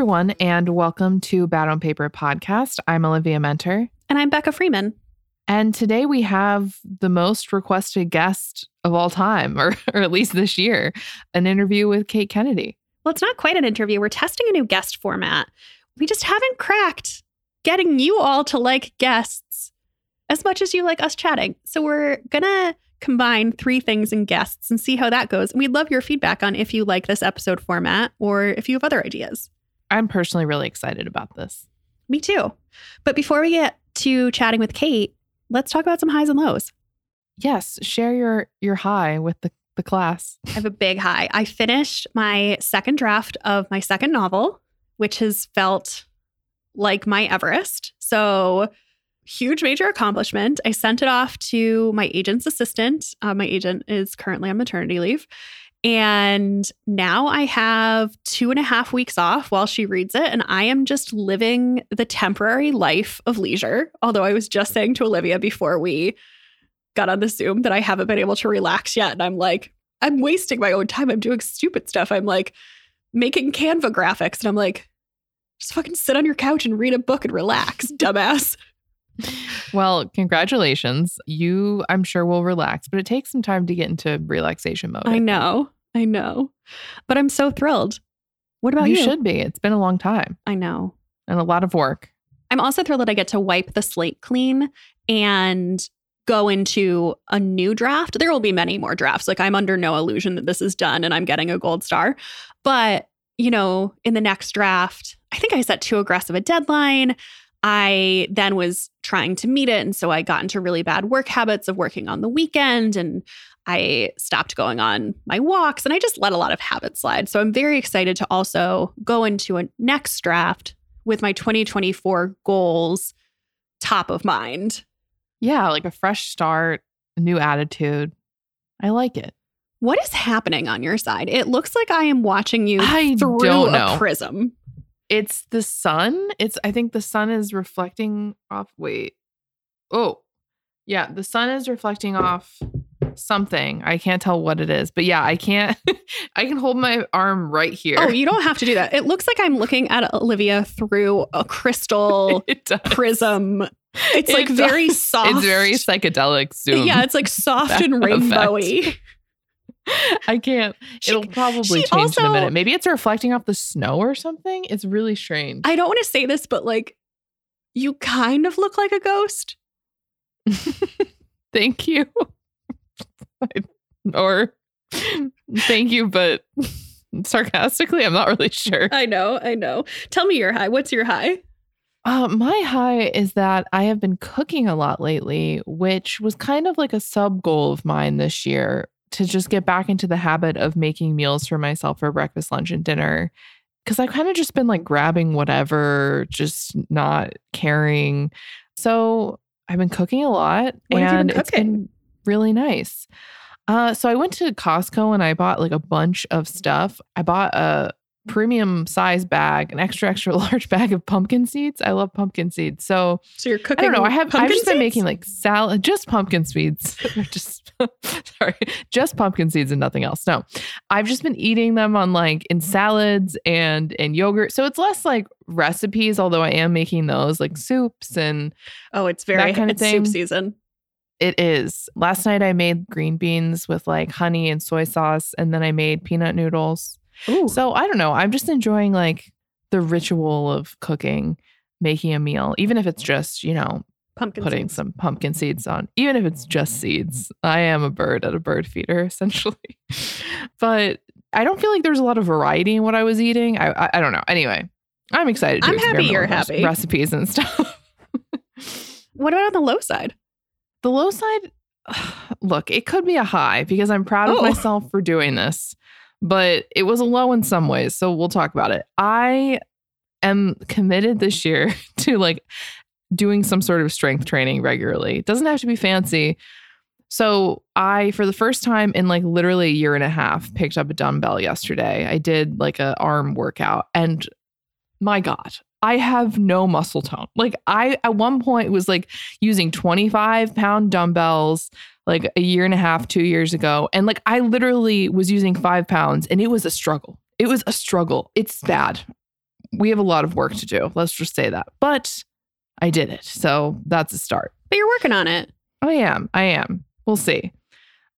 Hi, everyone, and welcome to Bad on Paper podcast. I'm Olivia Muenter. And I'm Becca Freeman. And today we have the most requested guest of all time, or, or at least this year, an interview with Kate Kennedy. Well, it's not quite an interview. We're testing a new guest format. We just haven't cracked getting you all to like guests as much as you like us chatting. So we're going to combine three things in guests and see how that goes. And We'd love your feedback on if you like this episode format or if you have other ideas. I'm personally really excited about this. Me too. But before we get to chatting with Kate, let's talk about some highs and lows. Yes, share your your high with the the class. I have a big high. I finished my second draft of my second novel, which has felt like my Everest. So huge major accomplishment. I sent it off to my agent's assistant. Uh, my agent is currently on maternity leave. And now I have two and a half weeks off while she reads it. And I am just living the temporary life of leisure. Although I was just saying to Olivia before we got on the Zoom that I haven't been able to relax yet. And I'm like, I'm wasting my own time. I'm doing stupid stuff. I'm like making Canva graphics. And I'm like, just fucking sit on your couch and read a book and relax, dumbass. Well, congratulations. You, I'm sure, will relax, but it takes some time to get into relaxation mode. I know. I know. But I'm so thrilled. What about you? You should be. It's been a long time I know. and a lot of work. I'm also thrilled that I get to wipe the slate clean and go into a new draft. There will be many more drafts. Like I'm under no illusion that this is done and I'm getting a gold star. But, you know, in the next draft, I think I set too aggressive a deadline. I then was trying to meet it. And so I got into really bad work habits of working on the weekend and I stopped going on my walks and I just let a lot of habits slide. So I'm very excited to also go into a next draft with my 2024 goals top of mind. Yeah, like a fresh start, a new attitude. I like it. What is happening on your side? It looks like I am watching you I through a prism. It's the sun. It's I think the sun is reflecting off wait. Oh. Yeah, the sun is reflecting off something. I can't tell what it is. But yeah, I can't I can hold my arm right oh, here. Oh, you don't have to do that. It looks like I'm looking at Olivia through a crystal it prism. It's It like does. very soft. It's very psychedelic zoom. Yeah, it's like soft and effect. I can't. She- It'll probably change in a minute. Maybe it's reflecting off the snow or something. It's really strange. I don't want to say this, but like you kind of look like a ghost. Thank you. or thank you, but sarcastically, I'm not really sure. I know, I know. Tell me your high. What's your high? Uh, my high is that I have been cooking a lot lately, which was kind of like a sub goal of mine this year to just get back into the habit of making meals for myself for breakfast, lunch, and dinner. Cause I kind of just been like grabbing whatever, just not caring. So I've been cooking a lot What and been it's been really nice. Uh, so I went to Costco and I bought like a bunch of stuff. I bought a premium size bag, an extra extra large bag of pumpkin seeds. I love pumpkin seeds. So So you're cooking. I don't know. I have I've just been making like salad, just pumpkin seeds. just sorry, just pumpkin seeds and nothing else. No, I've just been eating them on like in salads and in yogurt. So it's less like recipes, although I am making those like soups and Oh, it's very kind of it's soup season. it is. Last night I made green beans with like honey and soy sauce, and then I made peanut noodles. Ooh. So I don't know. I'm just enjoying like the ritual of cooking, making a meal, even if it's just, you know, pumpkin putting seeds. some pumpkin seeds on, even if it's just seeds. I am a bird at a bird feeder, essentially. but I don't feel like there's a lot of variety in what I was eating. I I, I don't know. Anyway, I'm excited. To I'm happy you're happy. Recipes and stuff. What about on the low side? the low side, look, it could be a high because I'm proud of Oh. myself for doing this, but it was a low in some ways. So we'll talk about it. I am committed this year to like doing some sort of strength training regularly. It doesn't have to be fancy. So I, for the first time in like literally a year and a half, picked up a dumbbell yesterday. I did like a arm workout and my God, I have no muscle tone. Like I at one point was like using 25 pound dumbbells like a year and a half, two years ago. And like I literally was using five pounds and it was a struggle. It was a struggle. It's bad. we have a lot of work to do. Let's just say that. But I did it. So that's a start. But you're working on it. I am. I am. We'll see.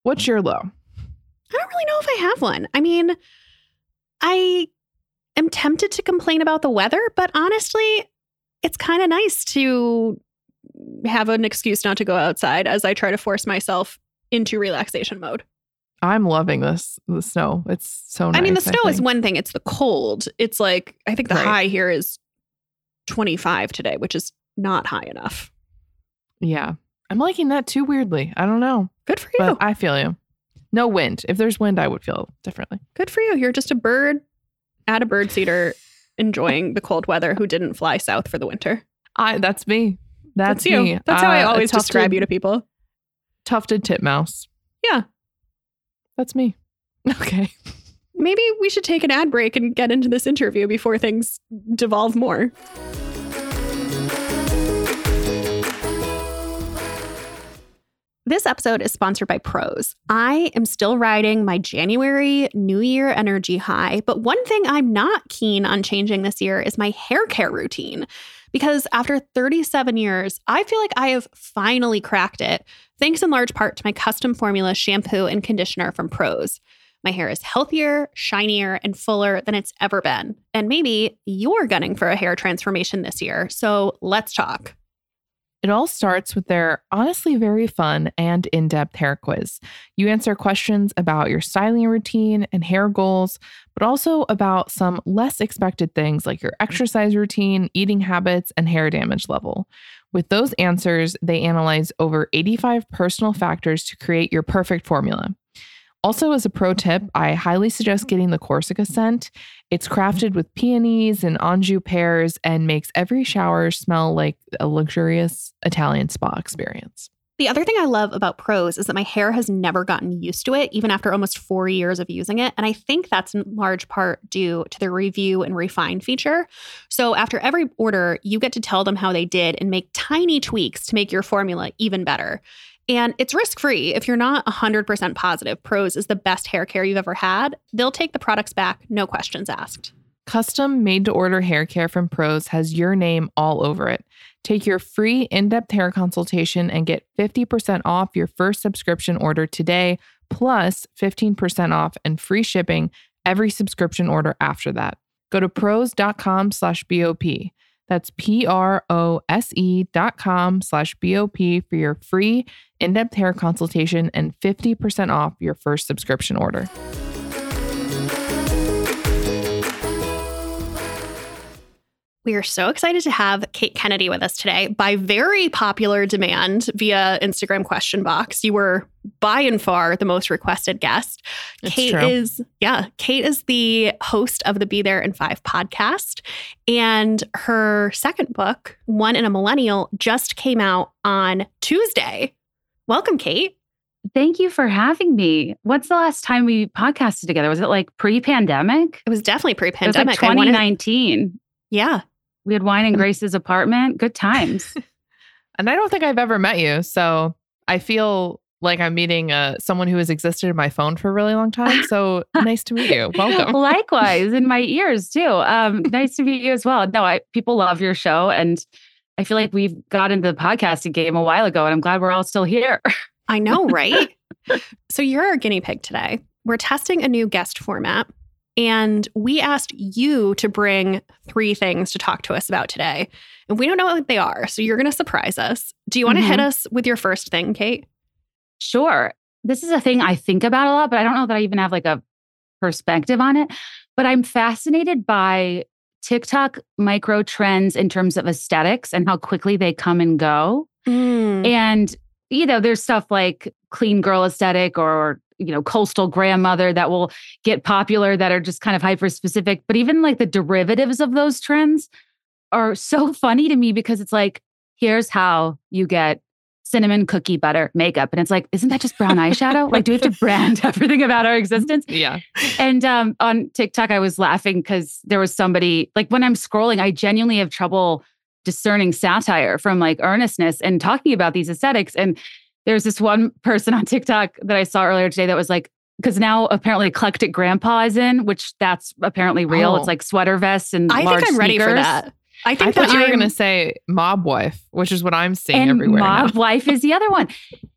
What's your low? I don't really know if I have one. I mean, I am tempted to complain about the weather, but honestly, it's kind of nice to have an excuse not to go outside as I try to force myself into relaxation mode. I'm loving this. The snow. It's so nice. I mean, the snow is one thing, it's the cold. It's like, I think the Right. high here is 25 today, which is not high enough. Yeah. I'm liking that too weirdly. I don't know. Good for you. But I feel you. No wind. If there's wind, I would feel differently. Good for you. You're just a bird at a bird seeder enjoying the cold weather who didn't fly south for the winter. I that's me. That's, you. me. That's how I Uh, a always describe you to people. Tufted titmouse. Yeah. That's me. Okay. Maybe we should take an ad break and get into this interview before things devolve more. This episode is sponsored by Prose. I am still riding my January New Year energy high, but one thing I'm not keen on changing this year is my hair care routine. Because after 37 years, I feel like I have finally cracked it, thanks in large part to my custom formula shampoo and conditioner from Prose. My hair is healthier, shinier, and fuller than it's ever been. And maybe you're gunning for a hair transformation this year. So let's talk. It all starts with their honestly very fun and in depth hair quiz. You answer questions about your styling routine and hair goals, but also about some less expected things like your exercise routine, eating habits, and hair damage level. With those answers, they analyze over 85 personal factors to create your perfect formula. Also, as a pro tip, I highly suggest getting the Corsica scent. It's crafted with peonies and Anjou pears and makes every shower smell like a luxurious Italian spa experience. The other thing I love about Prose is that my hair has never gotten used to it, even after almost four years of using it. And I think that's in large part due to the review and refine feature. So after every order, you get to tell them how they did and make tiny tweaks to make your formula even better. And it's risk free. If you're not 100% positive Prose is the best hair care you've ever had, they'll take the products back, no questions asked. Custom made to order hair care from Prose has your name all over it. Take your free in depth hair consultation and get 50% off your first subscription order today, plus 15% off and free shipping every subscription order after that. Go to prose.com slash BOP. That's P R O S E dot com slash BOP for your free in depth hair consultation and 50% off your first subscription order. We are so excited to have Kate Kennedy with us today by very popular demand via Instagram question box. You were by and far the most requested guest. It's Kate true. is, yeah, Kate is the host of the Be There in Five podcast. And her second book, One in a Millennial, just came out on Tuesday. Welcome, Kate. Thank you for having me. What's the last time we podcasted together? Was it like pre-pandemic? It was definitely pre-pandemic. It was like pandemic. 2019. yeah. We had wine in Grace's apartment. Good times. And I don't think I've ever met you. So I feel like I'm meeting uh, someone who has existed in my phone for a really long time. So nice to meet you. Welcome. Likewise, in my ears too. Um, nice to meet you as well. No, I people love your show, and I feel like we've got into the podcasting game a while ago, and I'm glad we're all still here. I know, right? so you're our guinea pig today. We're testing a new guest format. And we asked you to bring three things to talk to us about today. And we don't know what they are. So you're going to surprise us. Do you want to hit Mhm. us with your first thing, Kate? Sure. This is a thing I think about a lot, but I don't know that I even have like a perspective on it. But I'm fascinated by TikTok micro trends in terms of aesthetics and how quickly they come and go. Mm. And, you know, there's stuff like clean girl aesthetic or, you know, coastal grandmother that will get popular that are just kind of hyper specific. But even like the derivatives of those trends are so funny to me because it's like, here's how you get cinnamon cookie butter makeup. And it's like, isn't that just brown eyeshadow? like, do we have to brand everything about our existence? Yeah. And um, on TikTok, I was laughing because there was somebody like when I'm scrolling, I genuinely have trouble discerning satire from like earnestness and talking about these aesthetics. And there's this one person on TikTok that I saw earlier today that was like, because now apparently eclectic grandpa is in, which that's apparently real. Oh. It's like sweater vests and I large think I'm ready for that. I I think thought that you were going to say mob wife, which is what I'm seeing and everywhere mob now. wife is the other one.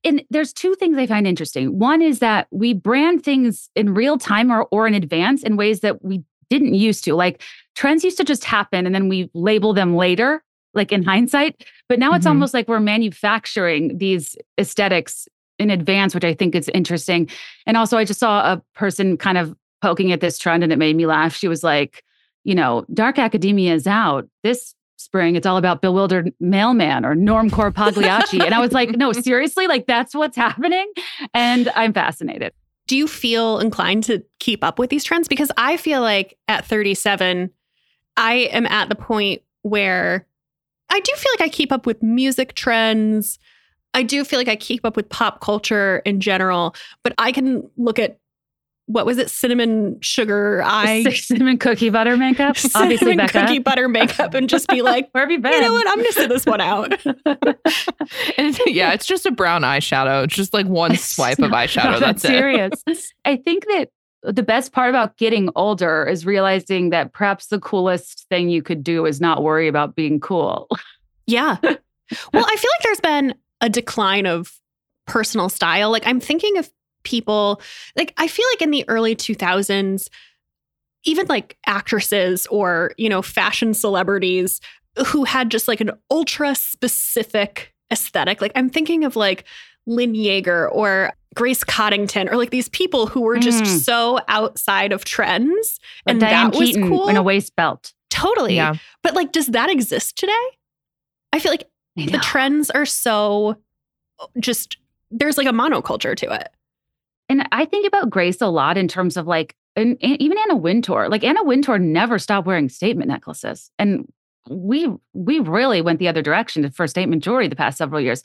And there's two things I find interesting. One is that we brand things in real time or, or in advance in ways that we didn't used to. Like trends used to just happen and then we label them later, like in hindsight. But now it's Mhm. almost like we're manufacturing these aesthetics in advance, which I think is interesting. And also, I just saw a person kind of poking at this trend and it made me laugh. She was like, you know, dark academia is out. This spring, it's all about bewildered mailman or normcore Pagliacci. and I was like, no, seriously, like that's what's happening. And I'm fascinated. do you feel inclined to keep up with these trends? Because I feel like at 37, I am at the point where I do feel like I keep up with music trends. I do feel like I keep up with pop culture in general, but I can look at what was it, cinnamon sugar eye, cinnamon cookie butter makeup. Obviously, cinnamon Becca. cookie butter makeup, and just be like, Where have you been? you know what? I'm gonna sit this one out. And yeah, it's just a brown eyeshadow. It's just like one swipe of eyeshadow. Not That's it. serious. I think that the best part about getting older is realizing that perhaps the coolest thing you could do is not worry about being cool. Yeah. Well, I feel like there's been a decline of personal style. Like I'm thinking of people, like I feel like in the early 2000s, even like actresses or, you know, fashion celebrities who had just like an ultra specific aesthetic. Like I'm thinking of like Lynn Yaeger or Grace Coddington or like these people who were just Mm. so outside of trends. Or And Diane that was Keaton cool. in a waist belt. Totally. Yeah. But like, does that exist today? I feel like I the trends are so just there's like a monoculture to it. And I think about Grace a lot in terms of like, and, and even Anna Wintour. Like Anna Wintour never stopped wearing statement necklaces, and we we really went the other direction for statement jewelry the past several years.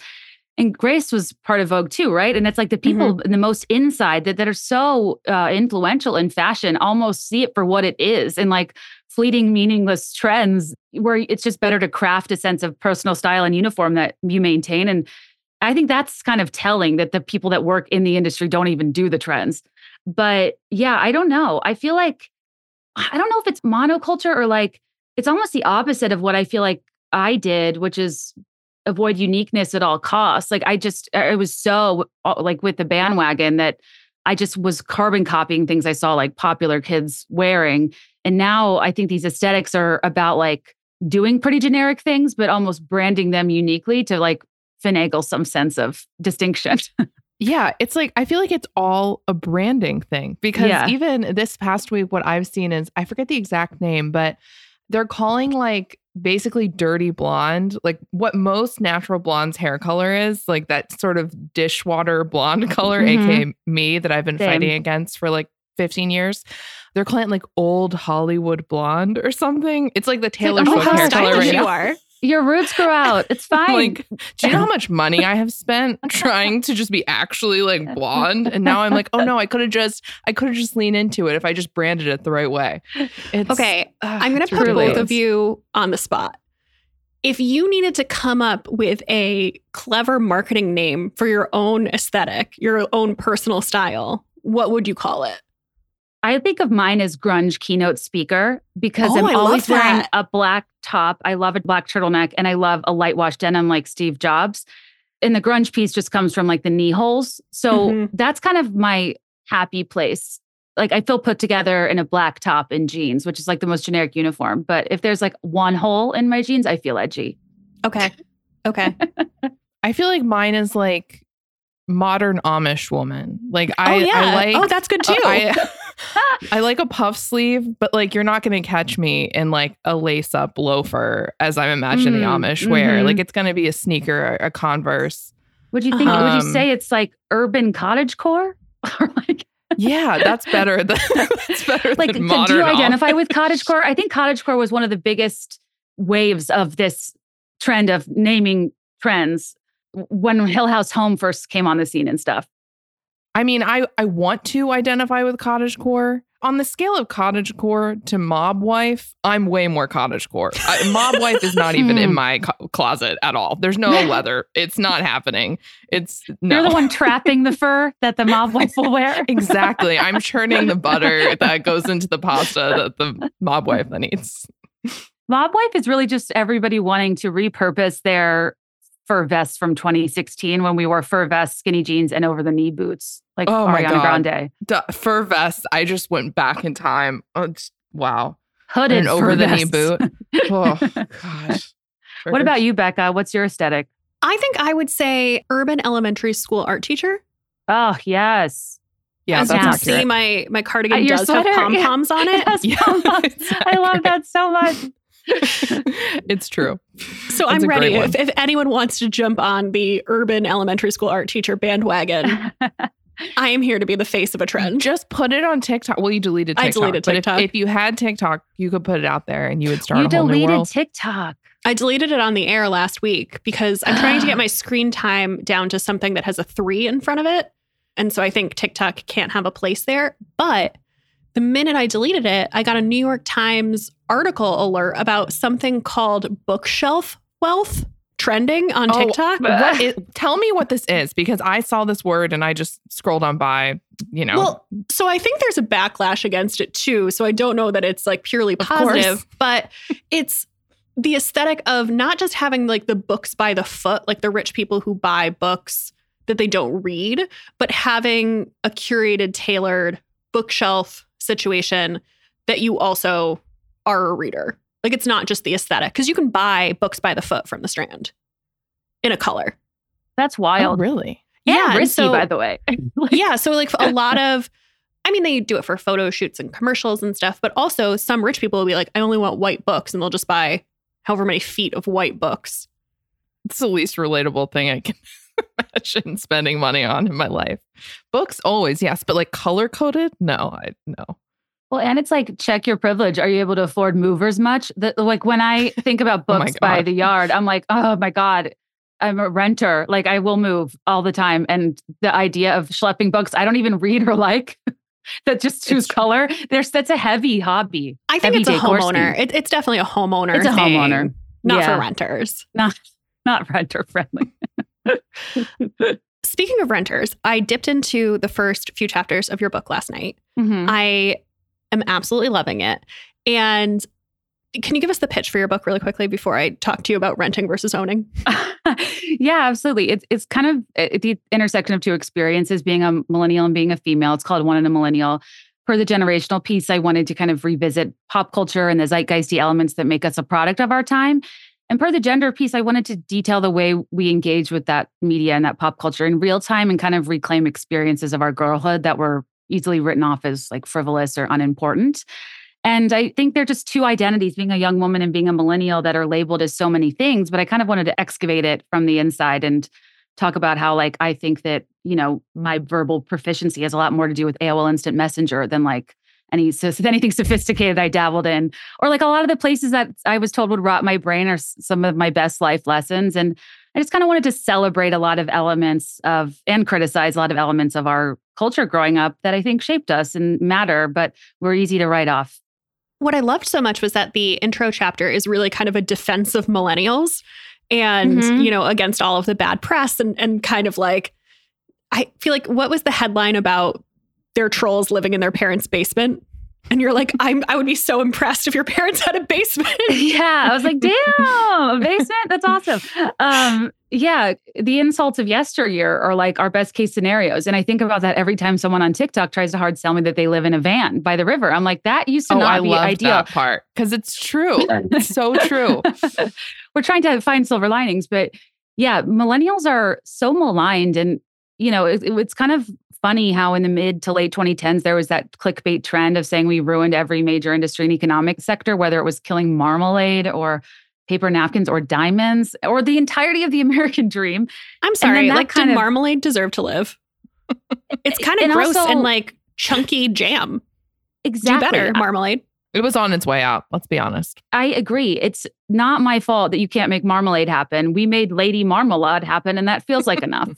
And Grace was part of Vogue too, right? And it's like the people in the most inside that, that are so uh, influential in fashion almost see it for what it is, and like fleeting, meaningless trends where it's just better to craft a sense of personal style and uniform that you maintain. And I think that's kind of telling that the people that work in the industry don't even do the trends. But yeah, I don't know. I feel like I don't know if it's monoculture or like it's almost the opposite of what I feel like I did, which is avoid uniqueness at all costs. Like I just I was so uh, like with the bandwagon that I just was carbon copying things I saw like popular kids wearing. And now I think these aesthetics are about like doing pretty generic things, but almost branding them uniquely to like finagle some sense of distinction. Yeah, it's like I feel like it's all a branding thing because Yeah. even this past week, what I've seen is I forget the exact name, but they're calling like basically dirty blonde, like what most natural blondes hair color is, like that sort of dishwater blonde color, Mhm. aka me, that I've been Same. fighting against for like 15 years. They're calling it like old Hollywood blonde or something. It's like the Taylor oh, Swift how hair color right you now. are. Your roots grow out. It's fine. Like, do you know how much money I have spent trying to just be actually like blonde? And now I'm like, oh no, I could have just, I could have just leaned into it if I just branded it the right way. It's, Okay, ugh, I'm gonna put both ridiculous. of you on the spot. If you needed to come up with a clever marketing name for your own aesthetic, your own personal style, what would you call it? I think of mine as grunge keynote speaker because Oh, I'm I always wearing a black top. I love a black turtleneck and I love a light wash denim like Steve Jobs. And the grunge piece just comes from like the knee holes. So Mhm. that's kind of my happy place. Like I feel put together in a black top and jeans, which is like the most generic uniform. But if there's like one hole in my jeans, I feel edgy. Okay. Okay. I feel like mine is like modern Amish woman. Like I, oh, yeah. I like, oh, that's good too. I, I like a puff sleeve, but like you're not going to catch me in like a lace up loafer as I'm imagining Mm, Amish wear. mhm. Like it's going to be a sneaker, a, Converse. Would you think? would Um, you say it's like urban cottage core? or like Yeah, that's better than that's better like than do modern. you Amish. identify with cottagecore i think cottagecore was one of the biggest waves of this trend of naming trends when hill house home first came on the scene and stuff I mean, I I want to identify with cottagecore. on the scale of cottagecore to mob wife, I'm way more cottagecore. I, mob wife is not even in hmm. my co- closet at all. There's no leather. It's not happening. It's no. You're the one trapping the fur that the mob wife will wear. exactly. I'm churning the butter that goes into the pasta that the mob wife then eats. Mob wife is really just everybody wanting to repurpose their fur vests from 2016 when we wore fur vests, skinny jeans, and over the knee boots, like Oh my Ariana God. Grande. D- fur vest. I just went back in time. Oh, wow. Hooded An over the knee boot. Oh gosh. what about you, Becca? What's your aesthetic? I think I would say urban elementary school art teacher. Oh, yes. Yeah, As you can accurate. see, my my cardigan Uh, your does have sweater, pom yeah. poms on it. has Yeah, pom-poms. I love that so much. It's true. So That's I'm ready. If, if anyone wants to jump on the urban elementary school art teacher bandwagon, I am here to be the face of a trend. Just put it on TikTok. Well, you deleted TikTok. I TikTok. deleted but if- TikTok. If, you had TikTok, you could put it out there and you would start you a whole new deleted world. TikTok. I deleted it on the air last week because I'm trying to get my screen time down to something that has a three in front of it. And so I think TikTok can't have a place there. But the minute I deleted it, I got a New York Times article alert about something called bookshelf wealth trending on Oh, TikTok. what is, tell me what this is because I saw this word and I just scrolled on by, you know. Well, so I think there's a backlash against it too. So I don't know that it's like purely positive, but it's the aesthetic of not just having like the books by the foot, like the rich people who buy books that they don't read, but having a curated, tailored bookshelf situation that you also are a reader. Like it's not just the aesthetic because you can buy books by the foot from the strand in a color. That's oh, wild. really? And Yeah, risky, so- by the way. Like, yeah so like a lot of i mean they do it for photo shoots and commercials and stuff but also some rich people will be like i only want white books and they'll just buy however many feet of white books It's the least relatable thing I can imagine spending money on in my life. Books always, yes, but like color coded? No, I no. Well, and it's like check your privilege. Are you able to afford movers much? That like when I think about Oh books by the yard, I'm like, oh my god, I'm a renter. Like I will move all the time, and the idea of schlepping books I don't even read or like that just choose It's- color. There's that's a heavy hobby. i think Heavy it's a homeowner scheme. it, it's definitely a homeowner It's a thing, homeowner. not Yeah. for renters Not not renter friendly. speaking of renters i dipped into the first few chapters of your book last night Mhm. i am absolutely loving it and can you give us the pitch for your book really quickly before i talk to you about renting versus owning yeah, absolutely. It's it's kind of at the intersection of two experiences, being a millennial and being a female. It's called One in a Millennial. For the generational piece, I wanted to kind of revisit pop culture and the zeitgeisty elements that make us a product of our time. And per the gender piece, I wanted to detail the way we engage with that media and that pop culture in real time and kind of reclaim experiences of our girlhood that were easily written off as like frivolous or unimportant. And I think they're just two identities, being a young woman and being a millennial, that are labeled as so many things. But I kind of wanted to excavate it from the inside and talk about how, like, I think that, you know, my verbal proficiency has a lot more to do with AOL Instant Messenger than like any so anything sophisticated I dabbled in, or like a lot of the places that I was told would rot my brain are some of my best life lessons. And I just kind of wanted to celebrate a lot of elements of and criticize a lot of elements of our culture growing up that I think shaped us and matter, but were easy to write off. what I loved so much was that the intro chapter is really kind of a defense of millennials and, Mhm. you know, against all of the bad press and, and kind of like, I feel like what was the headline about their trolls living in their parents' basement? And you're like, I'm, I would be so impressed if your parents had a basement. yeah, I was like, damn, a basement. That's awesome. Um, yeah, the insults of yesteryear are like our best case scenarios. And I think about that every time someone on TikTok tries to hard sell me that they live in a van by the river. I'm like, that used to Oh, not I be love ideal. that part because it's true. It's so true. We're trying to find silver linings, but yeah, millennials are so maligned. And, you know, it, it's kind of funny how in the mid to late 2010s, there was that clickbait trend of saying we ruined every major industry and economic sector, whether it was killing marmalade or paper napkins or diamonds or the entirety of the American dream. I'm sorry. Like, kind did of- marmalade deserve to live? It's kind of And gross also- and like chunky jam. Exactly. Do better, marmalade. It was on its way out. Let's be honest. I agree. It's not my fault that you can't make marmalade happen. We made Lady Marmalade happen, and that feels like enough.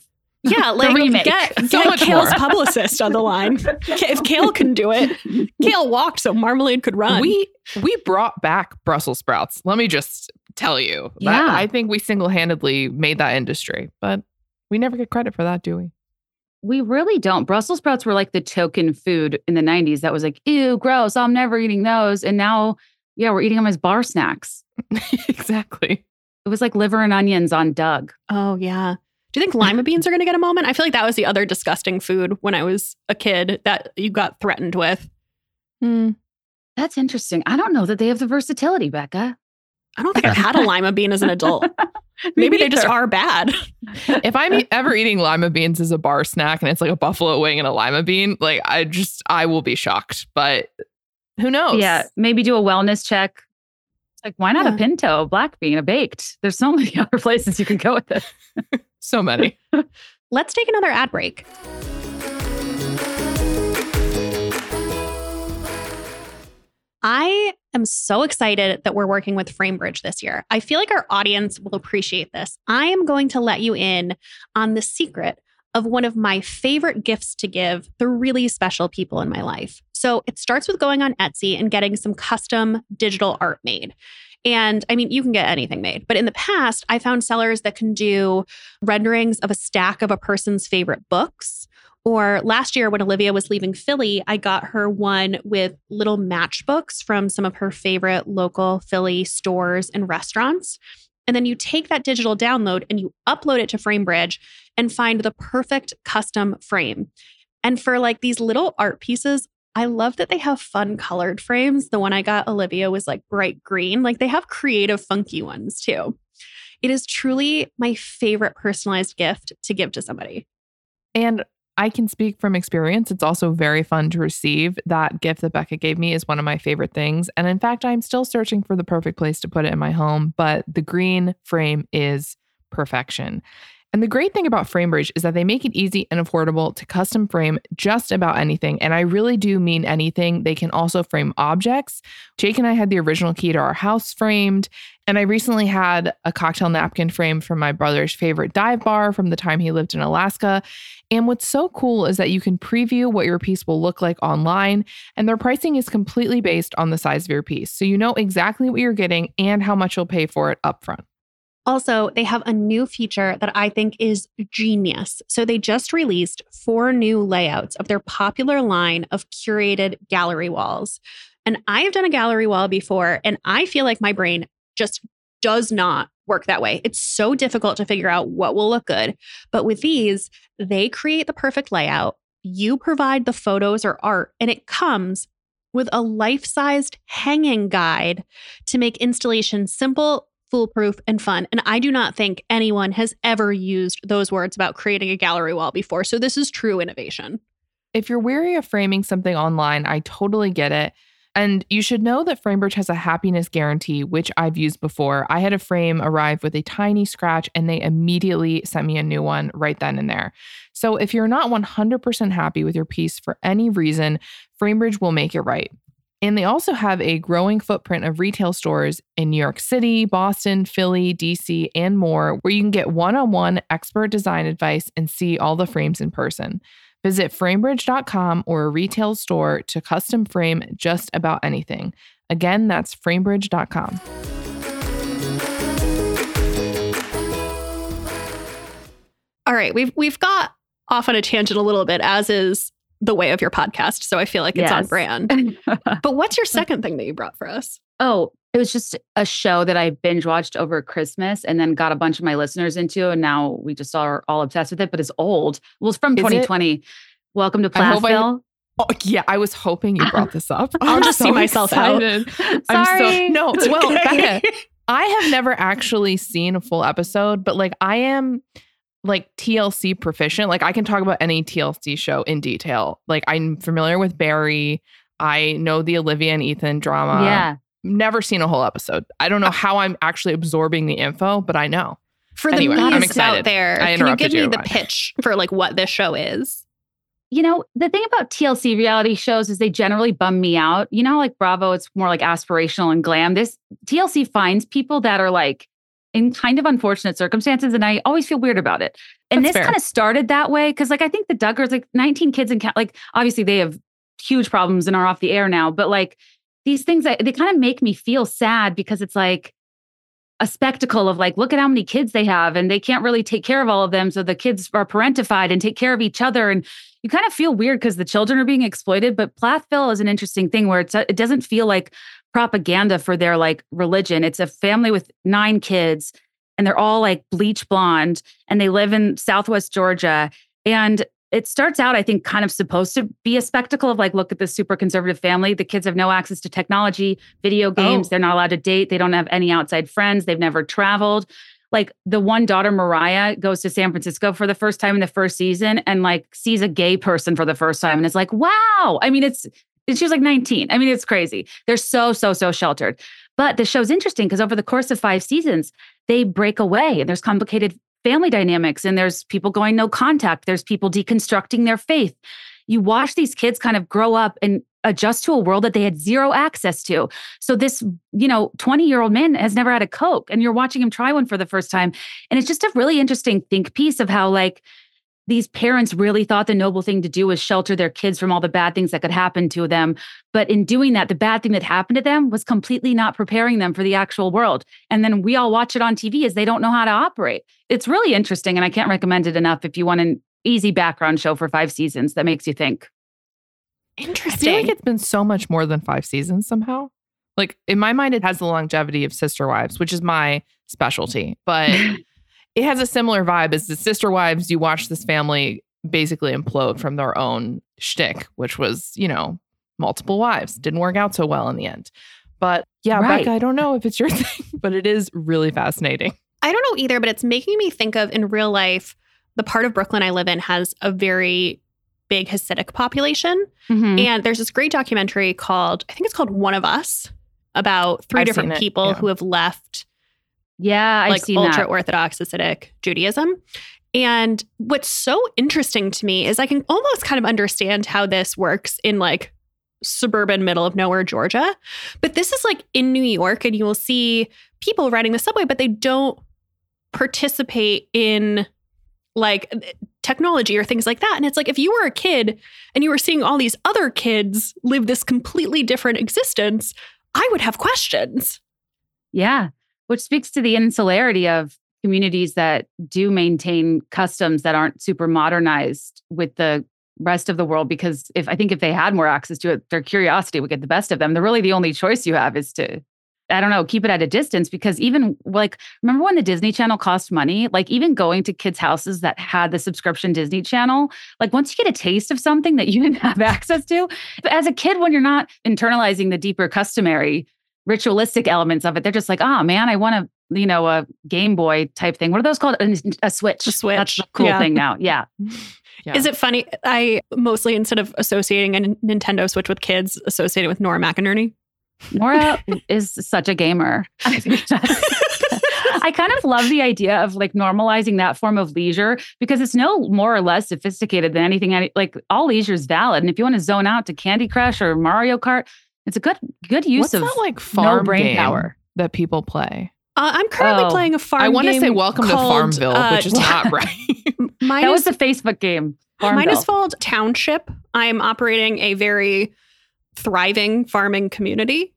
Yeah, like remake. get, So get much Kale's more. publicist on the line. if Kale can do it, Kale walked so Marmalade could run. We we brought back Brussels sprouts. Let me just tell you. That- Yeah. I think we single-handedly made that industry, but we never get credit for that, do we? We really don't. Brussels sprouts were like the token food in the 90s that was like, ew, gross. I'm never eating those. And now, yeah, we're eating them as bar snacks. exactly. It was like liver and onions on Doug. oh yeah. Do you think lima beans are going to get a moment? I feel like that was the other disgusting food when I was a kid that you got threatened with. Hmm. That's interesting. I don't know that they have the versatility, Becca. I don't think I've had a lima bean as an adult. Maybe they just are bad. If I'm ever eating lima beans as a bar snack and it's like a buffalo wing and a lima bean, like I just I will be shocked. But who knows? Yeah, maybe do a wellness check. Like, why not Yeah. a pinto, a black bean, a baked? There's so many other places you can go with it. So many. Let's take another ad break. I am so excited that we're working with Framebridge this year. I feel like our audience will appreciate this. I am going to let you in on the secret of one of my favorite gifts to give the really special people in my life. So it starts with going on Etsy and getting some custom digital art made. And I mean, you can get anything made, but in the past, I found sellers that can do renderings of a stack of a person's favorite books. Or last year, when Olivia was leaving Philly, I got her one with little matchbooks from some of her favorite local Philly stores and restaurants. And then you take that digital download and you upload it to FrameBridge and find the perfect custom frame. And for like these little art pieces, I love that they have fun colored frames. The one I got Olivia was like bright green. Like they have creative, funky ones too. It is truly my favorite personalized gift to give to somebody. And I can speak from experience. It's also very fun to receive. That gift that Becca gave me is one of my favorite things. And in fact, I'm still searching for the perfect place to put it in my home, but the green frame is perfection. And the great thing about FrameBridge is that they make it easy and affordable to custom frame just about anything. And I really do mean anything. They can also frame objects. Jake and I had the original key to our house framed. And I recently had a cocktail napkin frame from my brother's favorite dive bar from the time he lived in Alaska. And what's so cool is that you can preview what your piece will look like online, and their pricing is completely based on the size of your piece. So you know exactly what you're getting and how much you'll pay for it upfront. Also, they have a new feature that I think is genius. So, they just released four new layouts of their popular line of curated gallery walls. And I have done a gallery wall before, and I feel like my brain just does not work that way. It's so difficult to figure out what will look good. But with these, they create the perfect layout. You provide the photos or art, and it comes with a life sized hanging guide to make installation simple, foolproof, and fun. And I do not think anyone has ever used those words about creating a gallery wall before. So this is true innovation. If you're weary of framing something online, I totally get it. And you should know that FrameBridge has a happiness guarantee, which I've used before. I had a frame arrive with a tiny scratch and they immediately sent me a new one right then and there. So if you're not 100% happy with your piece for any reason, FrameBridge will make it right. And they also have a growing footprint of retail stores in New York City, Boston, Philly, DC, and more, where you can get one on one expert design advice and see all the frames in person. Visit framebridge.com or a retail store to custom frame just about anything. Again, that's framebridge.com. All right, we've we've got off on a tangent a little bit, as is the way of your podcast. So I feel like it's on brand. But what's your second thing that you brought for us? oh, it was just a show that I binge watched over Christmas and then got a bunch of my listeners into. And now we just are all obsessed with it, but it's old. Well, it's from Is it? 2020. Welcome to I Plathville. Oh, yeah, I was hoping you brought this up. I'll I'm just see myself out. Sorry. I'm so no. It's Well, okay. Becca, I have never actually seen a full episode, but like I am like TLC proficient. Like I can talk about any TLC show in detail. Like I'm familiar with Barry. I know the Olivia and Ethan drama. yeah. Never seen a whole episode. I don't know how I'm actually absorbing the info, but I know. For the Anyway, I'm excited. out there, I can you give me you. the pitch for like what this show is? You know, the thing about TLC reality shows is they generally bum me out. You know, like Bravo, it's more like aspirational and glam. This TLC finds people that are like in kind of unfortunate circumstances, and I always feel weird about it. And That's this kind of started that way because, like, I think the Duggars, like 19 kids in, and like, obviously they have huge problems and are off the air now, but like these things, I- they kind of make me feel sad because it's like a spectacle of like, look at how many kids they have and they can't really take care of all of them. So the kids are parentified and take care of each other. And you kind of feel weird because the children are being exploited. But Plathville is an interesting thing where it's, uh, it doesn't feel like propaganda for their like religion. It's a family with nine kids and they're all like bleach blonde and they live in Southwest Georgia. And it starts out, I think, kind of supposed to be a spectacle of like, look at this super conservative family. The kids have no access to technology, video games. Oh. They're not allowed to date. They don't have any outside friends. They've never traveled. Like the one daughter, Mariah, goes to San Francisco for the first time in the first season and like sees a gay person for the first time and is like, wow. I mean, it's, she was like 19. I mean, it's crazy. They're so, so, so sheltered. But the show's interesting because over the course of five seasons, they break away and there's complicated family dynamics and there's people going no contact. There's people deconstructing their faith. You watch these kids kind of grow up and adjust to a world that they had zero access to. So this, you know, 20 year old man has never had a Coke and you're watching him try one for the first time. And it's just a really interesting think piece of how like these parents really thought the noble thing to do was shelter their kids from all the bad things that could happen to them. But in doing that, the bad thing that happened to them was completely not preparing them for the actual world. And then we all watch it on TV as they don't know how to operate. It's really interesting. And I can't recommend it enough if you want an easy background show for five seasons that makes you think. Interesting. I Interesting. feel like it's been so much more than five seasons somehow. Like in my mind, it has the longevity of Sister Wives, which is my specialty, but it has a similar vibe as the Sister Wives. You watch this family basically implode from their own shtick, which was, you know, multiple wives. Didn't work out so well in the end. But yeah, Right. Becca, I don't know if it's your thing, but it is really fascinating. I don't know either, but it's making me think of in real life, the part of Brooklyn I live in has a very big Hasidic population. Mhm. And there's this great documentary called, I think it's called One of Us, about 3 I've different people yeah. who have left Yeah, I've like seen ultra Orthodox Hasidic Judaism. And what's so interesting to me is I can almost kind of understand how this works in like suburban middle of nowhere Georgia. But this is like in New York, and you will see people riding the subway, but they don't participate in like technology or things like that. And it's like if you were a kid and you were seeing all these other kids live this completely different existence, I would have questions. Yeah, which speaks to the insularity of communities that do maintain customs that aren't super modernized with the rest of the world. Because if I think if they had more access to it, their curiosity would get the best of them. They're really the only choice you have is to, I don't know, keep it at a distance. Because even like, remember when the Disney Channel cost money? Like even going to kids' houses that had the subscription Disney Channel, like once you get a taste of something that you didn't have access to, as a kid, when you're not internalizing the deeper customary ritualistic elements of it. They're just like, oh man, I want a, you know, a Game Boy type thing. What are those called? A, a Switch. A Switch, That's the cool yeah. thing now. Yeah. Yeah. Is it funny? I mostly, instead of associating a Nintendo Switch with kids, associate it with Nora McInerney. Nora is such a gamer. I think that's- I kind of love the idea of like normalizing that form of leisure because it's no more or less sophisticated than anything. Like all leisure is valid, and if you want to zone out to Candy Crush or Mario Kart, it's a good good use What's of that like farm brain game power. that people play? Uh, I'm currently Oh. playing a farm I want to say game Welcome to called, Farmville, uh, which is not right. Mine that was is, the Facebook game. mine Farmville. is called Township. I'm operating a very thriving farming community.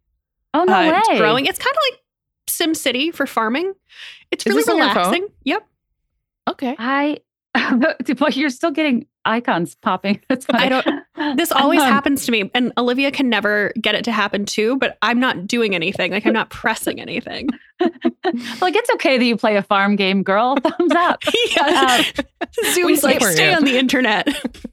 oh no Uh, way! It's growing. It's kind of like Sim City for farming. It's Is really this on your phone? relaxing. Yep. okay. I, but you're still getting icons popping. That's funny. I don't- This always Um, happens to me, and Olivia can never get it to happen too. But I'm not doing anything. Like I'm not pressing anything. like it's okay that you play a farm game, girl. Thumbs up. yeah. We Zoom's like stay you. on the internet.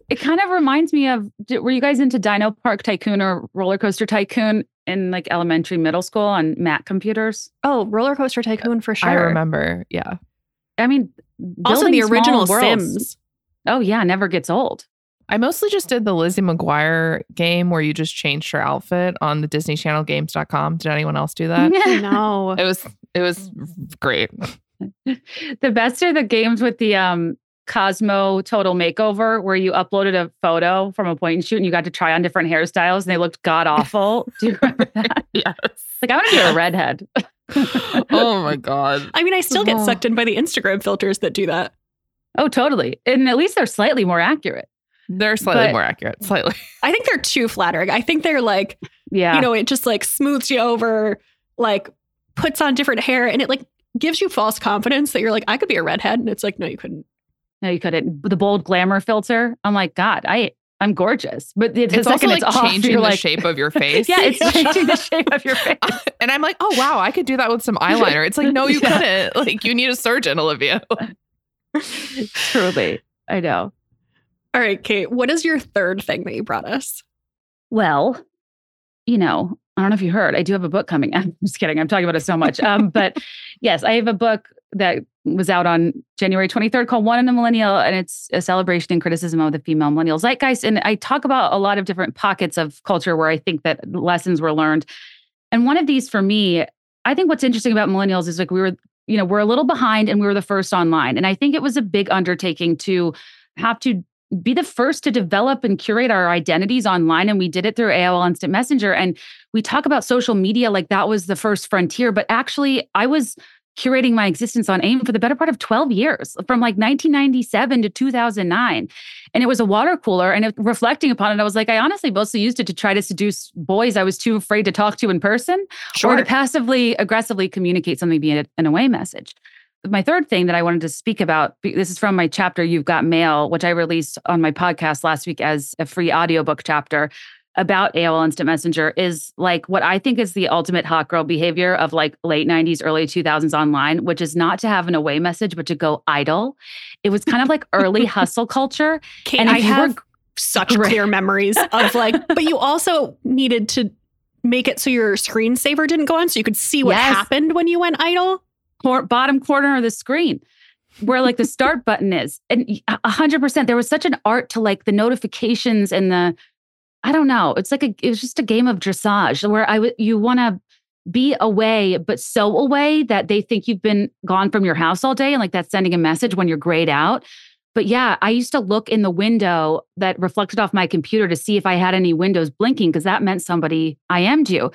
It kind of reminds me of. Were you guys into Dino Park Tycoon or Roller Coaster Tycoon in like elementary, middle school on Mac computers? Oh, roller coaster tycoon for sure. I remember. Yeah. I mean, Also, the building small original worlds- Sims. Oh yeah, never gets old. I mostly just did the Lizzie McGuire game where you just changed her outfit on the Disney Channel games.com. Did anyone else do that? No. it was it was great. the best are the games with the um Cosmo Total Makeover, where you uploaded a photo from a point and shoot, and you got to try on different hairstyles, and they looked god awful. Do you remember that? Yes. Like I want to be a redhead. oh my god. I mean, I still get Oh. sucked in by the Instagram filters that do that. Oh, totally. And at least they're slightly more accurate. They're slightly But- more accurate. Slightly. I think they're too flattering. I think they're like, Yeah. you know, it just like smooths you over, like puts on different hair, and it like gives you false confidence that you're like, I could be a redhead. And it's like, no, you couldn't. no, you couldn't. The bold glamour filter. I'm like, God, I I'm gorgeous. But the, the It's also like it's off, changing you're the like, shape of your face. Yeah, it's changing the shape of your face. and I'm like, oh wow, I could do that with some eyeliner. It's like, no, you Yeah. couldn't. Like, you need a surgeon, Olivia. Truly. I know. All right, Kate, what is your third thing that you brought us? Well, you know, I don't know if you heard, I do have a book coming. I'm just kidding. I'm talking about it so much. Um, but yes, I have a book that was out on January 23rd called One in a Millennial, and it's a celebration and criticism of the female millennial zeitgeist. And I talk about a lot of different pockets of culture where I think that lessons were learned. And one of these for me, I think what's interesting about millennials is like we were, you know, we're a little behind and we were the first online. And I think it was a big undertaking to have to be the first to develop and curate our identities online. And we did it through AOL Instant Messenger. And we talk about social media like that was the first frontier. But actually, I was curating my existence on AIM for the better part of 12 years, from like 1997 to 2009. And it was a water cooler. And it, reflecting upon it, I was like, I honestly mostly used it to try to seduce boys I was too afraid to talk to in person or to passively aggressively communicate something via an away message. My third thing that I wanted to speak about, this is from my chapter, You've Got Mail, which I released on my podcast last week as a free audiobook chapter about AOL Instant Messenger, is like what I think is the ultimate hot girl behavior of like late 90s, early 2000s online, which is not to have an away message, but to go idle. It was kind of like early hustle culture. Kate, And I you were have such great- clear memories of like, but you also needed to make it so your screensaver didn't go on so you could see what Yes. happened when you went idle. Cor- bottom corner of the screen where like the start button is. And y- a hundred percent there was such an art to like the notifications and the i don't know it's like a it was just a game of dressage where i would you want to be away but so away that they think you've been gone from your house all day and like that's sending a message when you're grayed out. But yeah i used to look in the window that reflected off my computer to see if i had any windows blinking because that meant somebody i am'd you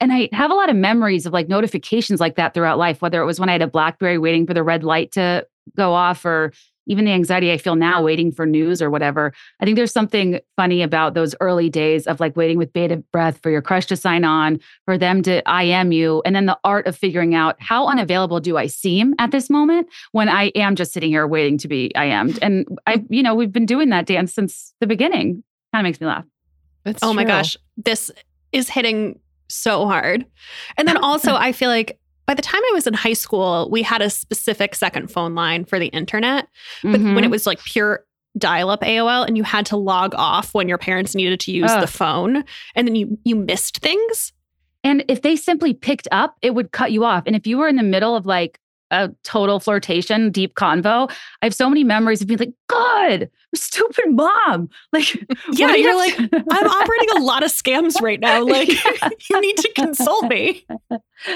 and I have a lot of memories of like notifications like that throughout life, whether it was when I had a Blackberry waiting for the red light to go off or even the anxiety I feel now waiting for news or whatever. I think there's something funny about those early days of like waiting with bated breath for your crush to sign on, for them to IM you, and then the art of figuring out how unavailable do I seem at this moment when I am just sitting here waiting to be IM'd. And I, you know, we've been doing that dance since the beginning. Kind of makes me laugh. It's oh my gosh, this is hitting so hard. And then also, I feel like by the time I was in high school, we had a specific second phone line for the internet. But when Mhm. it was like pure dial up AOL and you had to log off when your parents needed to use Ugh. the phone and then you you missed things. And if they simply picked up, it would cut you off. And if you were in the middle of like a total flirtation, deep convo, I have so many memories of being like, God, stupid mom. Like, Yeah, you you're like, to- I'm operating a lot of scams right now. Like you need to consult me.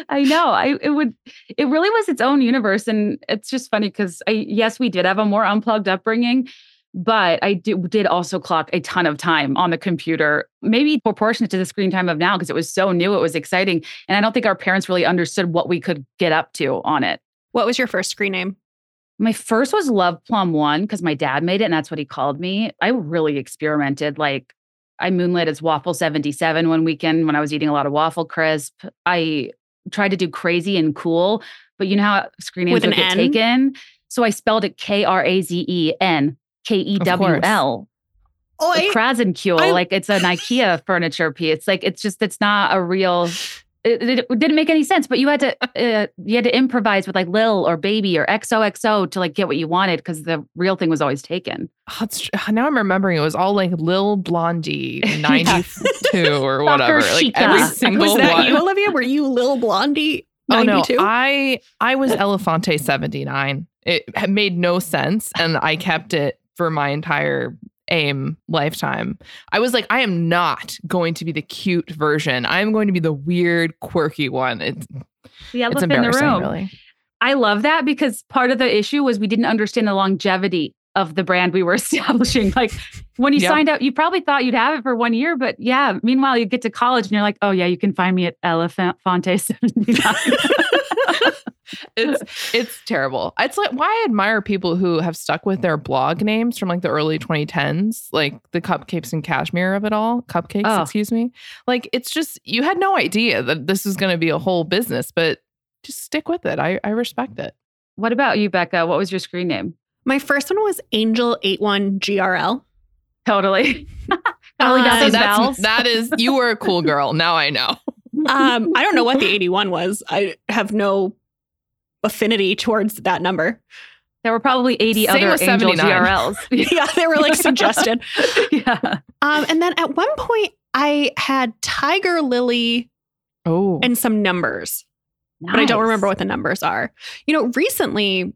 I know. I it would it really was its own universe. And it's just funny because I yes, we did have a more unplugged upbringing, but I did, did also clock a ton of time on the computer, maybe proportionate to the screen time of now, because it was so new, it was exciting. And I don't think our parents really understood what we could get up to on it. What was your first screen name? My first was Love Plum One because my dad made it and that's what he called me. I really experimented. Like I moonlit as Waffle 77 one weekend when I was eating a lot of waffle crisp. I tried to do crazy and cool, but you know how screen names With would get N? taken? So I spelled it K R A Z E N K E W L. Oh, I, Krasenkule, I- like it's an IKEA furniture piece. Like it's just it's not a real. It, it- it didn't make any sense, but you had to uh, you had to improvise with like Lil or Baby or XOXO to like get what you wanted because the real thing was always taken. Oh, now I'm remembering it was all like Lil Blondie 92 or whatever. Like every Was- single was that one. you, Olivia? Were you Lil Blondie? Oh no, 92? I I was Elefante 79. It made no sense and I kept it for my entire aim lifetime. I was like I am not going to be the cute version. I'm going to be the weird quirky one. It's, The it's elephant in the embarrassing room. really. I love that because part of the issue was we didn't understand the longevity of the brand we were establishing. Like when you Yep. signed up, you probably thought you'd have it for one year, but yeah, meanwhile you get to college and you're like, oh yeah, you can find me at Elephant Fonte 79. it's it's terrible. It's like why I admire people who have stuck with their blog names from like the early 2010s, like the cupcakes and cashmere of it all. Cupcakes, Oh. excuse me. Like it's just you had no idea that this was going to be a whole business, but just stick with it. I I respect it. What about you, Becca? What was your screen name? My first one was Angel81GRL. Totally. Probably Uh, got that's that is you were a cool girl. Now I know. Um, I don't know what the 81 was. I have no affinity towards that number. There were probably 80 Same other with Angel 79. GRLs. Yeah, they were like suggested. yeah. Um, and then at one point, I had Tiger Lily Oh, and some numbers, but I don't remember what the numbers are. You know, recently,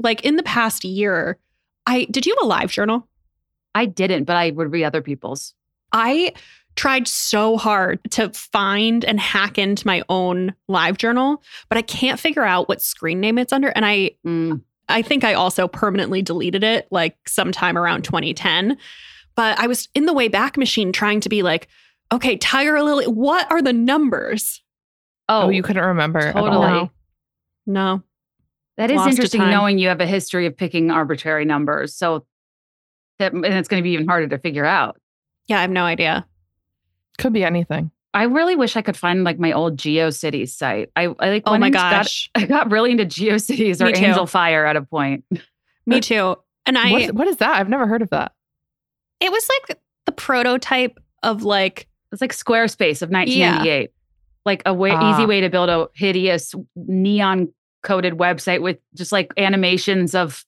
like in the past year, I did you have a live journal? I didn't, but I would read other people's. I tried so hard to find and hack into my own live journal, but I can't figure out what screen name it's under. And I Mm. I think I also permanently deleted it like sometime around 2010. But I was in the way back machine trying to be like, okay, Tiger Lily, what are the numbers? Oh, oh, you couldn't remember. at all. totally. No. No. That is Lost interesting knowing you have a history of picking arbitrary numbers. So that and it's going to be even harder to figure out. Yeah, I have no idea. Could be anything. I really wish I could find like my old GeoCities site. I, I like Oh my and got- gosh. I got really into GeoCities or Angel Fire at a point. Me too. And I what, what is that? I've never heard of that. it was like the prototype of like It's like Squarespace of 1998. Like a way, Ah. easy way to build a hideous neon coded website with just like animations of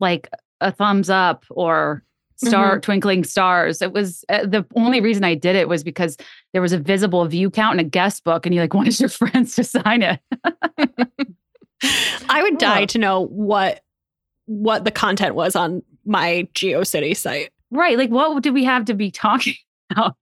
like a thumbs up or star Mm-hmm. twinkling stars. It was uh, the only reason I did it was because there was a visible view count in a guest book and you like wanted your friends to sign it. I would die Huh. to know what what the content was on my GeoCity site. Right. Like what did we have to be talking about?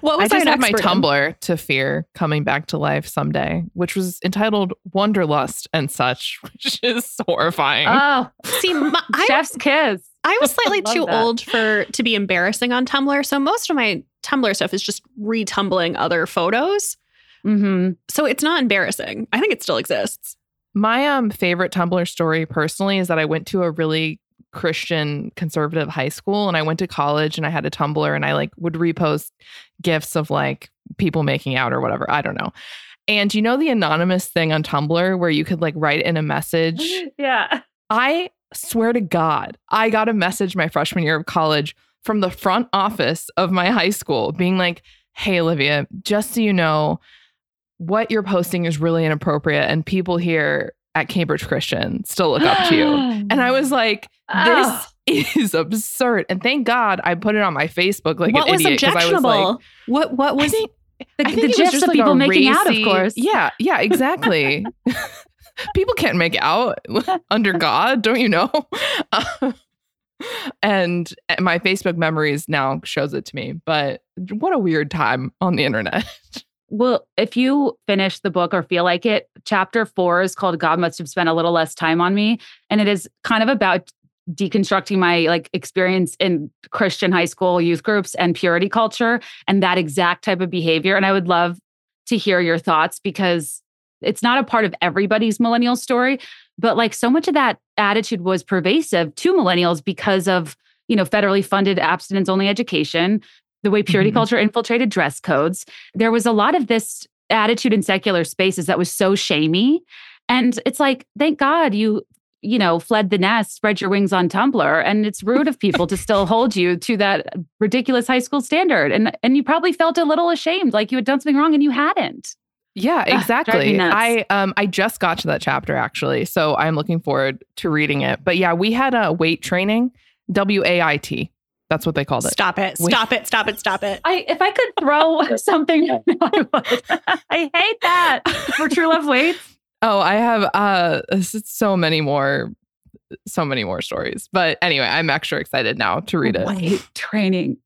What was I, just an had my expert in? Tumblr to fear coming back to life someday, which was entitled Wonderlust and such, which is horrifying. oh, See, my, I chef's kiss. I was slightly too that. old for to be embarrassing on Tumblr, so most of my Tumblr stuff is just retumbling other photos. hmm So it's not embarrassing. I think it still exists. My um favorite Tumblr story personally is that I went to a really Christian conservative high school and I went to college and I had a Tumblr and I like would repost gifs of like people making out or whatever. I don't know. And you know the anonymous thing on Tumblr where you could like write in a message? Yeah. I swear to God, I got a message my freshman year of college from the front office of my high school being like, hey, Olivia, just so you know, what you're posting is really inappropriate. And people here at Cambridge Christian still look up to you. And I was like, this ah. is absurd. And thank God I put it on my Facebook like what an was idiot because I was objectionable? like, what what was the, I think the was gifs of like people a making out, of course. Yeah, yeah, exactly. people can't make out under God, don't you know? and my Facebook memories now shows it to me. But what a weird time on the internet. Well, if you finish the book or feel like it, chapter four is called God Must Have Spent a Little Less Time on Me. And it is kind of about deconstructing my like experience in Christian high school youth groups and purity culture and that exact type of behavior. And I would love to hear your thoughts because it's not a part of everybody's millennial story, but like so much of that attitude was pervasive to millennials because of, you know, federally funded abstinence only education, the way purity Mhm. culture infiltrated dress codes. There was a lot of this attitude in secular spaces that was so shamey. And it's like, thank God you, you know, fled the nest, spread your wings on Tumblr. And it's rude of people to still hold you to that ridiculous high school standard. And and you probably felt a little ashamed, like you had done something wrong and you hadn't. Yeah, Ah, drive me exactly. nuts. I um I just got to that chapter actually, so I'm looking forward to reading it. But yeah, we had a weight training, W A I T. That's what they called it. Stop it. Wait. Stop it. Stop it. Stop it. I if I could throw something, I would. I hate that for True Love Waits. Oh, I have uh so many more so many more stories. But anyway, I'm extra excited now to read it. Weight training.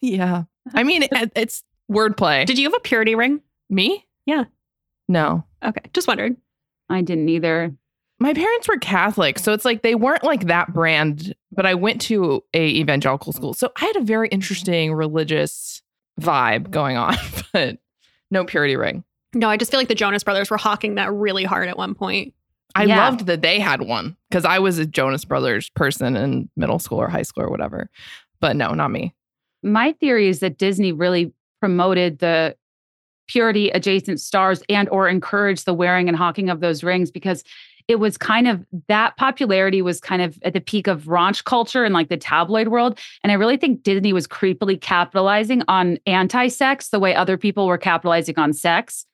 Yeah. I mean, it, it's wordplay. Did you have a purity ring? Me? Yeah. No. Okay. Just wondering. I didn't either. My parents were Catholic, so it's like they weren't like that brand, but I went to a evangelical school. So I had a very interesting religious vibe going on, but no purity ring. No, I just feel like the Jonas Brothers were hawking that really hard at one point. I Yeah. loved that they had one because I was a Jonas Brothers person in middle school or high school or whatever. But no, not me. My theory is that Disney really promoted the purity adjacent stars and or encourage the wearing and hawking of those rings because it was kind of that popularity was kind of at the peak of raunch culture and like the tabloid world. And i really think disney was creepily capitalizing on anti-sex the way other people were capitalizing on sex.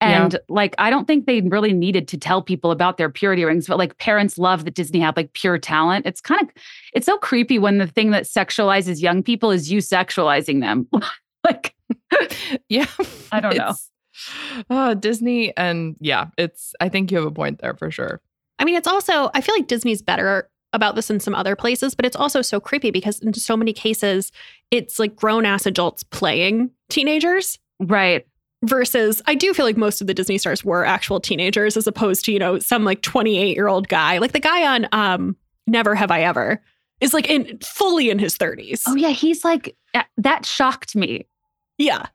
Yeah. and like i don't think they really needed to tell people about their purity rings but like parents love that disney had like pure talent. It's kind of it's so creepy when the thing that sexualizes young people is you sexualizing them. Like Yeah. I don't know. Uh, Disney and yeah, it's I think you have a point there for sure. I mean, it's also, I feel like Disney's better about this in some other places, but it's also so creepy because in so many cases, it's like grown ass adults playing teenagers right versus I do feel like most of the Disney stars were actual teenagers as opposed to, you know, some like 28 year old guy. Like the guy on um Never Have I Ever is like in fully in his 30s. oh yeah he's like that shocked me yeah.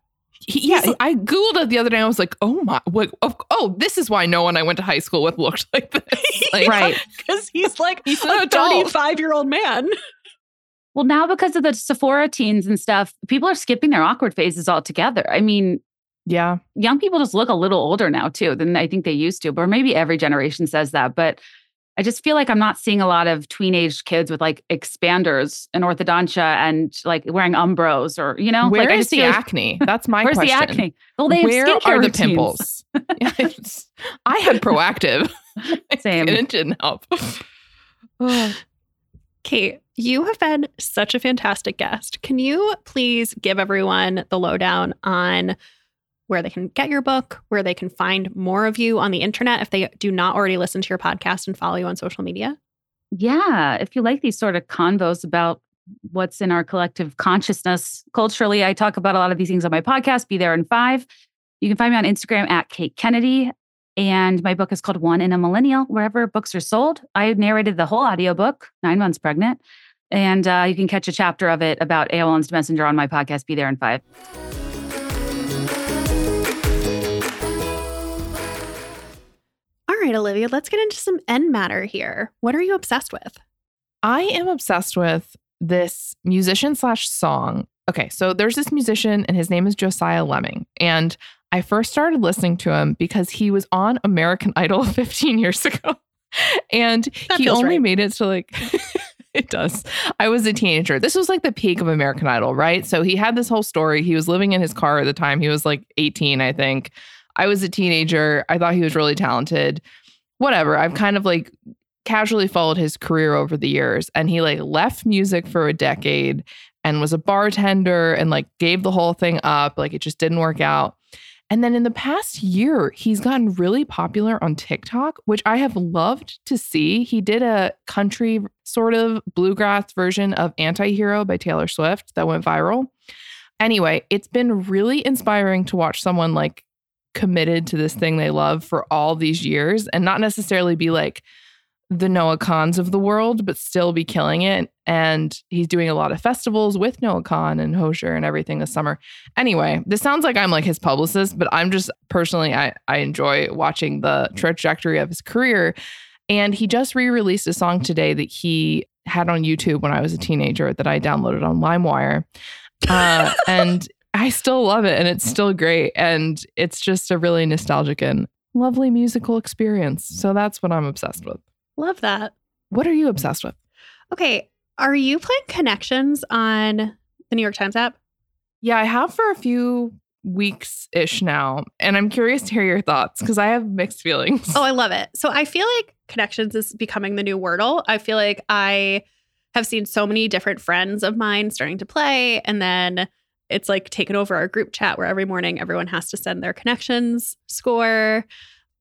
He, yeah, I googled it the other day. I was like, oh my, what, oh, oh, this is why no one I went to high school with looked like this. Like, right Because he's like He's a adult. 35 year old man. well now because of the sephora teens and stuff people are skipping their awkward phases altogether i mean Yeah, young people just look a little older now too than i think they used to or maybe every generation says that but i just feel like i'm not seeing a lot of tween-aged kids with like expanders and orthodontia and like wearing umbros or you know where like, I is just the feel like- acne? That's my where's question. the acne well they have Where skincare are the routines. pimples? I had Proactiv. Same. and it didn't help. Kate, you have been such a fantastic guest. Can you please give everyone the lowdown on where they can get your book, where they can find more of you on the internet if they do not already listen to your podcast and follow you on social media? yeah, if you like these sort of convos about what's in our collective consciousness culturally, I talk about a lot of these things on my podcast, Be There in Five. You can find me on Instagram at Kate Kennedy. And my book is called One in a Millennial, wherever books are sold. I narrated the whole audiobook, nine months pregnant. And uh, you can catch a chapter of it about AOL Instant Messenger on my podcast, Be There in Five. Right, Olivia, let's get into some end matter here. What are you obsessed with? I am obsessed with this musician slash song. Okay, so there's this musician and his name is Josiah Lemming. And I first started listening to him because he was on American Idol 15 years ago. And That he only right. made it to like it does. I was a teenager. This was like the peak of American Idol, right? So he had this whole story. He was living in his car at the time. He was like 18, I think. I was a teenager. I thought he was really talented. Whatever. I've kind of like casually followed his career over the years and he like left music for a decade and was a bartender and like gave the whole thing up like it just didn't work out and then in the past year he's gotten really popular on TikTok which I have loved to see he did a country sort of bluegrass version of Anti-Hero by Taylor Swift that went viral anyway it's been really inspiring to watch someone like committed to this thing they love for all these years and not necessarily be like the Noah Kahns of the world, but still be killing it. And he's doing a lot of festivals with Noah Kahn and Hozier and everything this summer. Anyway, this sounds like I'm like his publicist, but I'm just personally, I, I enjoy watching the trajectory of his career. And he just re released a song today that he had on YouTube when I was a teenager that I downloaded on LimeWire. Uh, and I still love it and it's still great. And it's just a really nostalgic and lovely musical experience. So that's what I'm obsessed with. Love that. What are you obsessed with? Okay, are you playing Connections on the New York Times app? Yeah, I have for a few weeks ish now. And I'm curious to hear your thoughts because I have mixed feelings. Oh, I love it. So I feel like Connections is becoming the new Wordle. I feel like I have seen so many different friends of mine starting to play. And then it's like taken over our group chat where every morning everyone has to send their Connections score.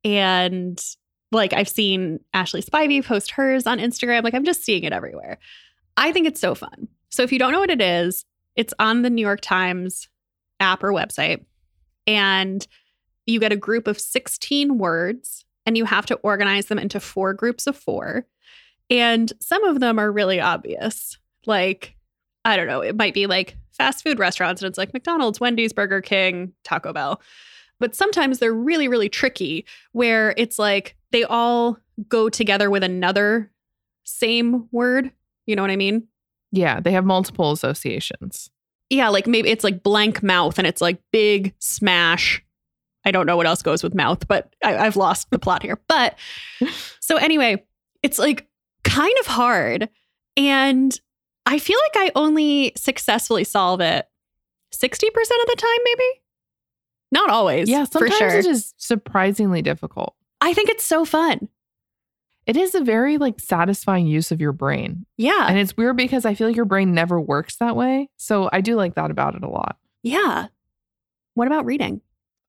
And like I've seen Ashley Spivey post hers on Instagram. Like I'm just seeing it everywhere. I think it's so fun. So if you don't know what it is, it's on the New York Times app or website. And you get a group of 16 words and you have to organize them into four groups of four. And some of them are really obvious. Like, I don't know, it might be like fast food restaurants and it's like McDonald's, Wendy's, Burger King, Taco Bell. But sometimes they're really, really tricky where it's like they all go together with another same word. You know what I mean? Yeah, they have multiple associations. Yeah, like maybe it's like blank mouth and it's like big smash. I don't know what else goes with mouth, but I, I've lost the plot here. But so anyway, it's like kind of hard. And I feel like I only successfully solve it 60% of the time, maybe. Not always. Yeah, for sometimes sure. it is surprisingly difficult. I think it's so fun. It is a very like satisfying use of your brain. Yeah. And it's weird because I feel like your brain never works that way. So I do like that about it a lot. yeah. What about reading?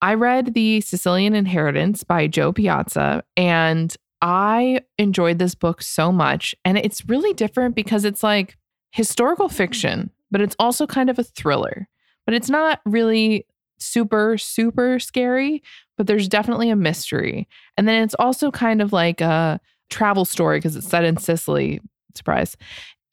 I read The Sicilian Inheritance by Jo Piazza and I enjoyed this book so much. And it's really different because it's like historical mm-hmm. fiction, but it's also kind of a thriller. But it's not really super, super scary, but there's definitely a mystery. And then it's also kind of like a travel story because it's set in Sicily. Surprise.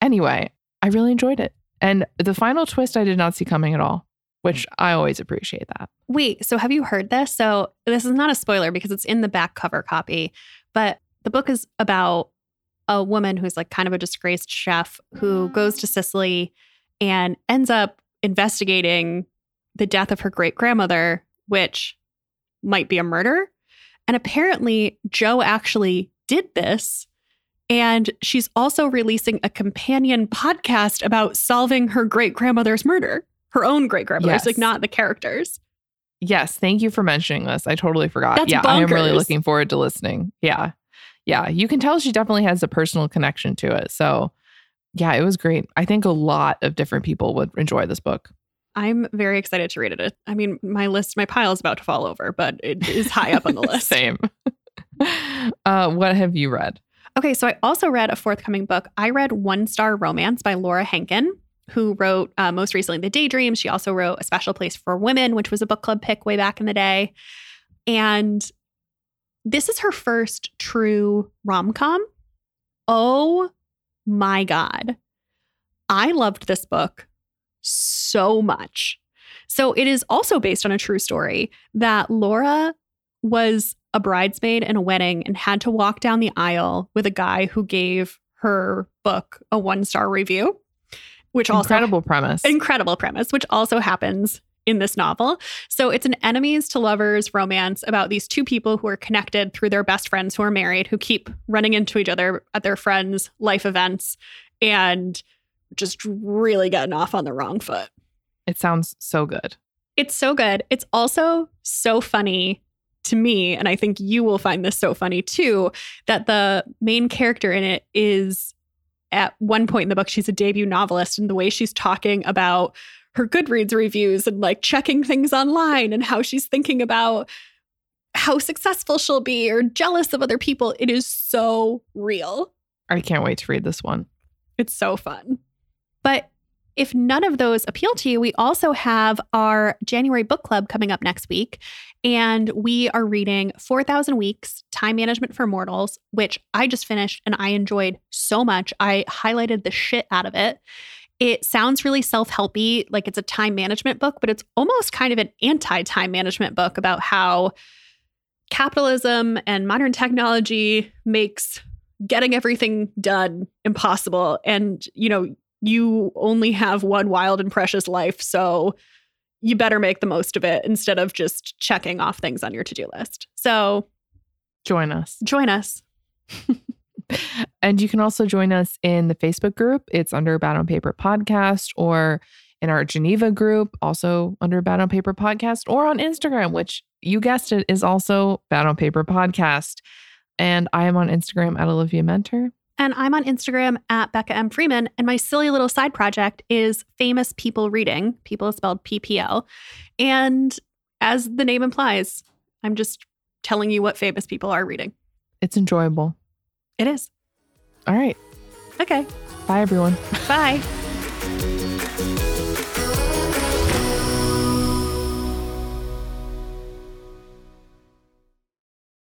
Anyway, I really enjoyed it. And the final twist I did not see coming at all, which I always appreciate that. Wait, so have you heard this? So this is not a spoiler because it's in the back cover copy, but the book is about a woman who's like kind of a disgraced chef who goes to ah. Sicily and ends up investigating the death of her great grandmother, which might be a murder. And apparently, Jo actually did this. And she's also releasing a companion podcast about solving her great grandmother's murder, her own great grandmother's, Yes. like not the characters. Yes, thank you for mentioning this. I totally forgot. That's yeah, I am really looking forward to listening. Yeah. Yeah, you can tell she definitely has a personal connection to it. So, yeah, it was great. I think a lot of different people would enjoy this book. I'm very excited to read it. I mean, my list, my pile is about to fall over, but it is high up on the list. Same. uh, what have you read? Okay, so I also read a forthcoming book. I read One Star Romance by Laura Hankin, who wrote uh, most recently The Daydream. She also wrote A Special Place for Women, which was a book club pick way back in the day. And this is her first true rom com. Oh my God. I loved this book so much. So it is also based on a true story that Laura was a bridesmaid in a wedding and had to walk down the aisle with a guy who gave her book a one star review, which also Incredible premise. incredible premise, which also happens in this novel. So it's an enemies to lovers romance about these two people who are connected through their best friends who are married, who keep running into each other at their friends' life events and just really getting off on the wrong foot. it sounds so good. It's so good. It's also so funny to me, and I think you will find this so funny too, that the main character in it is at one point in the book, she's a debut novelist, and the way she's talking about her Goodreads reviews and like checking things online and how she's thinking about how successful she'll be or jealous of other people, it is so real. I can't wait to read this one. It's so fun. But if none of those appeal to you, we also have our January book club coming up next week. And we are reading 4,000 Weeks Time Management for Mortals, which I just finished and I enjoyed so much. I highlighted the shit out of it. It sounds really self helpy, like it's a time management book, but it's almost kind of an anti time management book about how capitalism and modern technology makes getting everything done impossible. And, you know, you only have one wild and precious life. So you better make the most of it instead of just checking off things on your to do list. So Join us. join us. And you can also join us in the Facebook group. It's under Bad on Paper Podcast or in our Geneva group, also under Bad on Paper Podcast, or on Instagram, which you guessed it is also Bad on Paper Podcast. And I am on Instagram at Olivia Muenter. And I'm on Instagram at Becca M. Freeman. And my silly little side project is Famous People Reading. People is spelled PPL. And as the name implies, I'm just telling you what famous people are reading. It's enjoyable. It is. All right. Okay. Bye, everyone. Bye.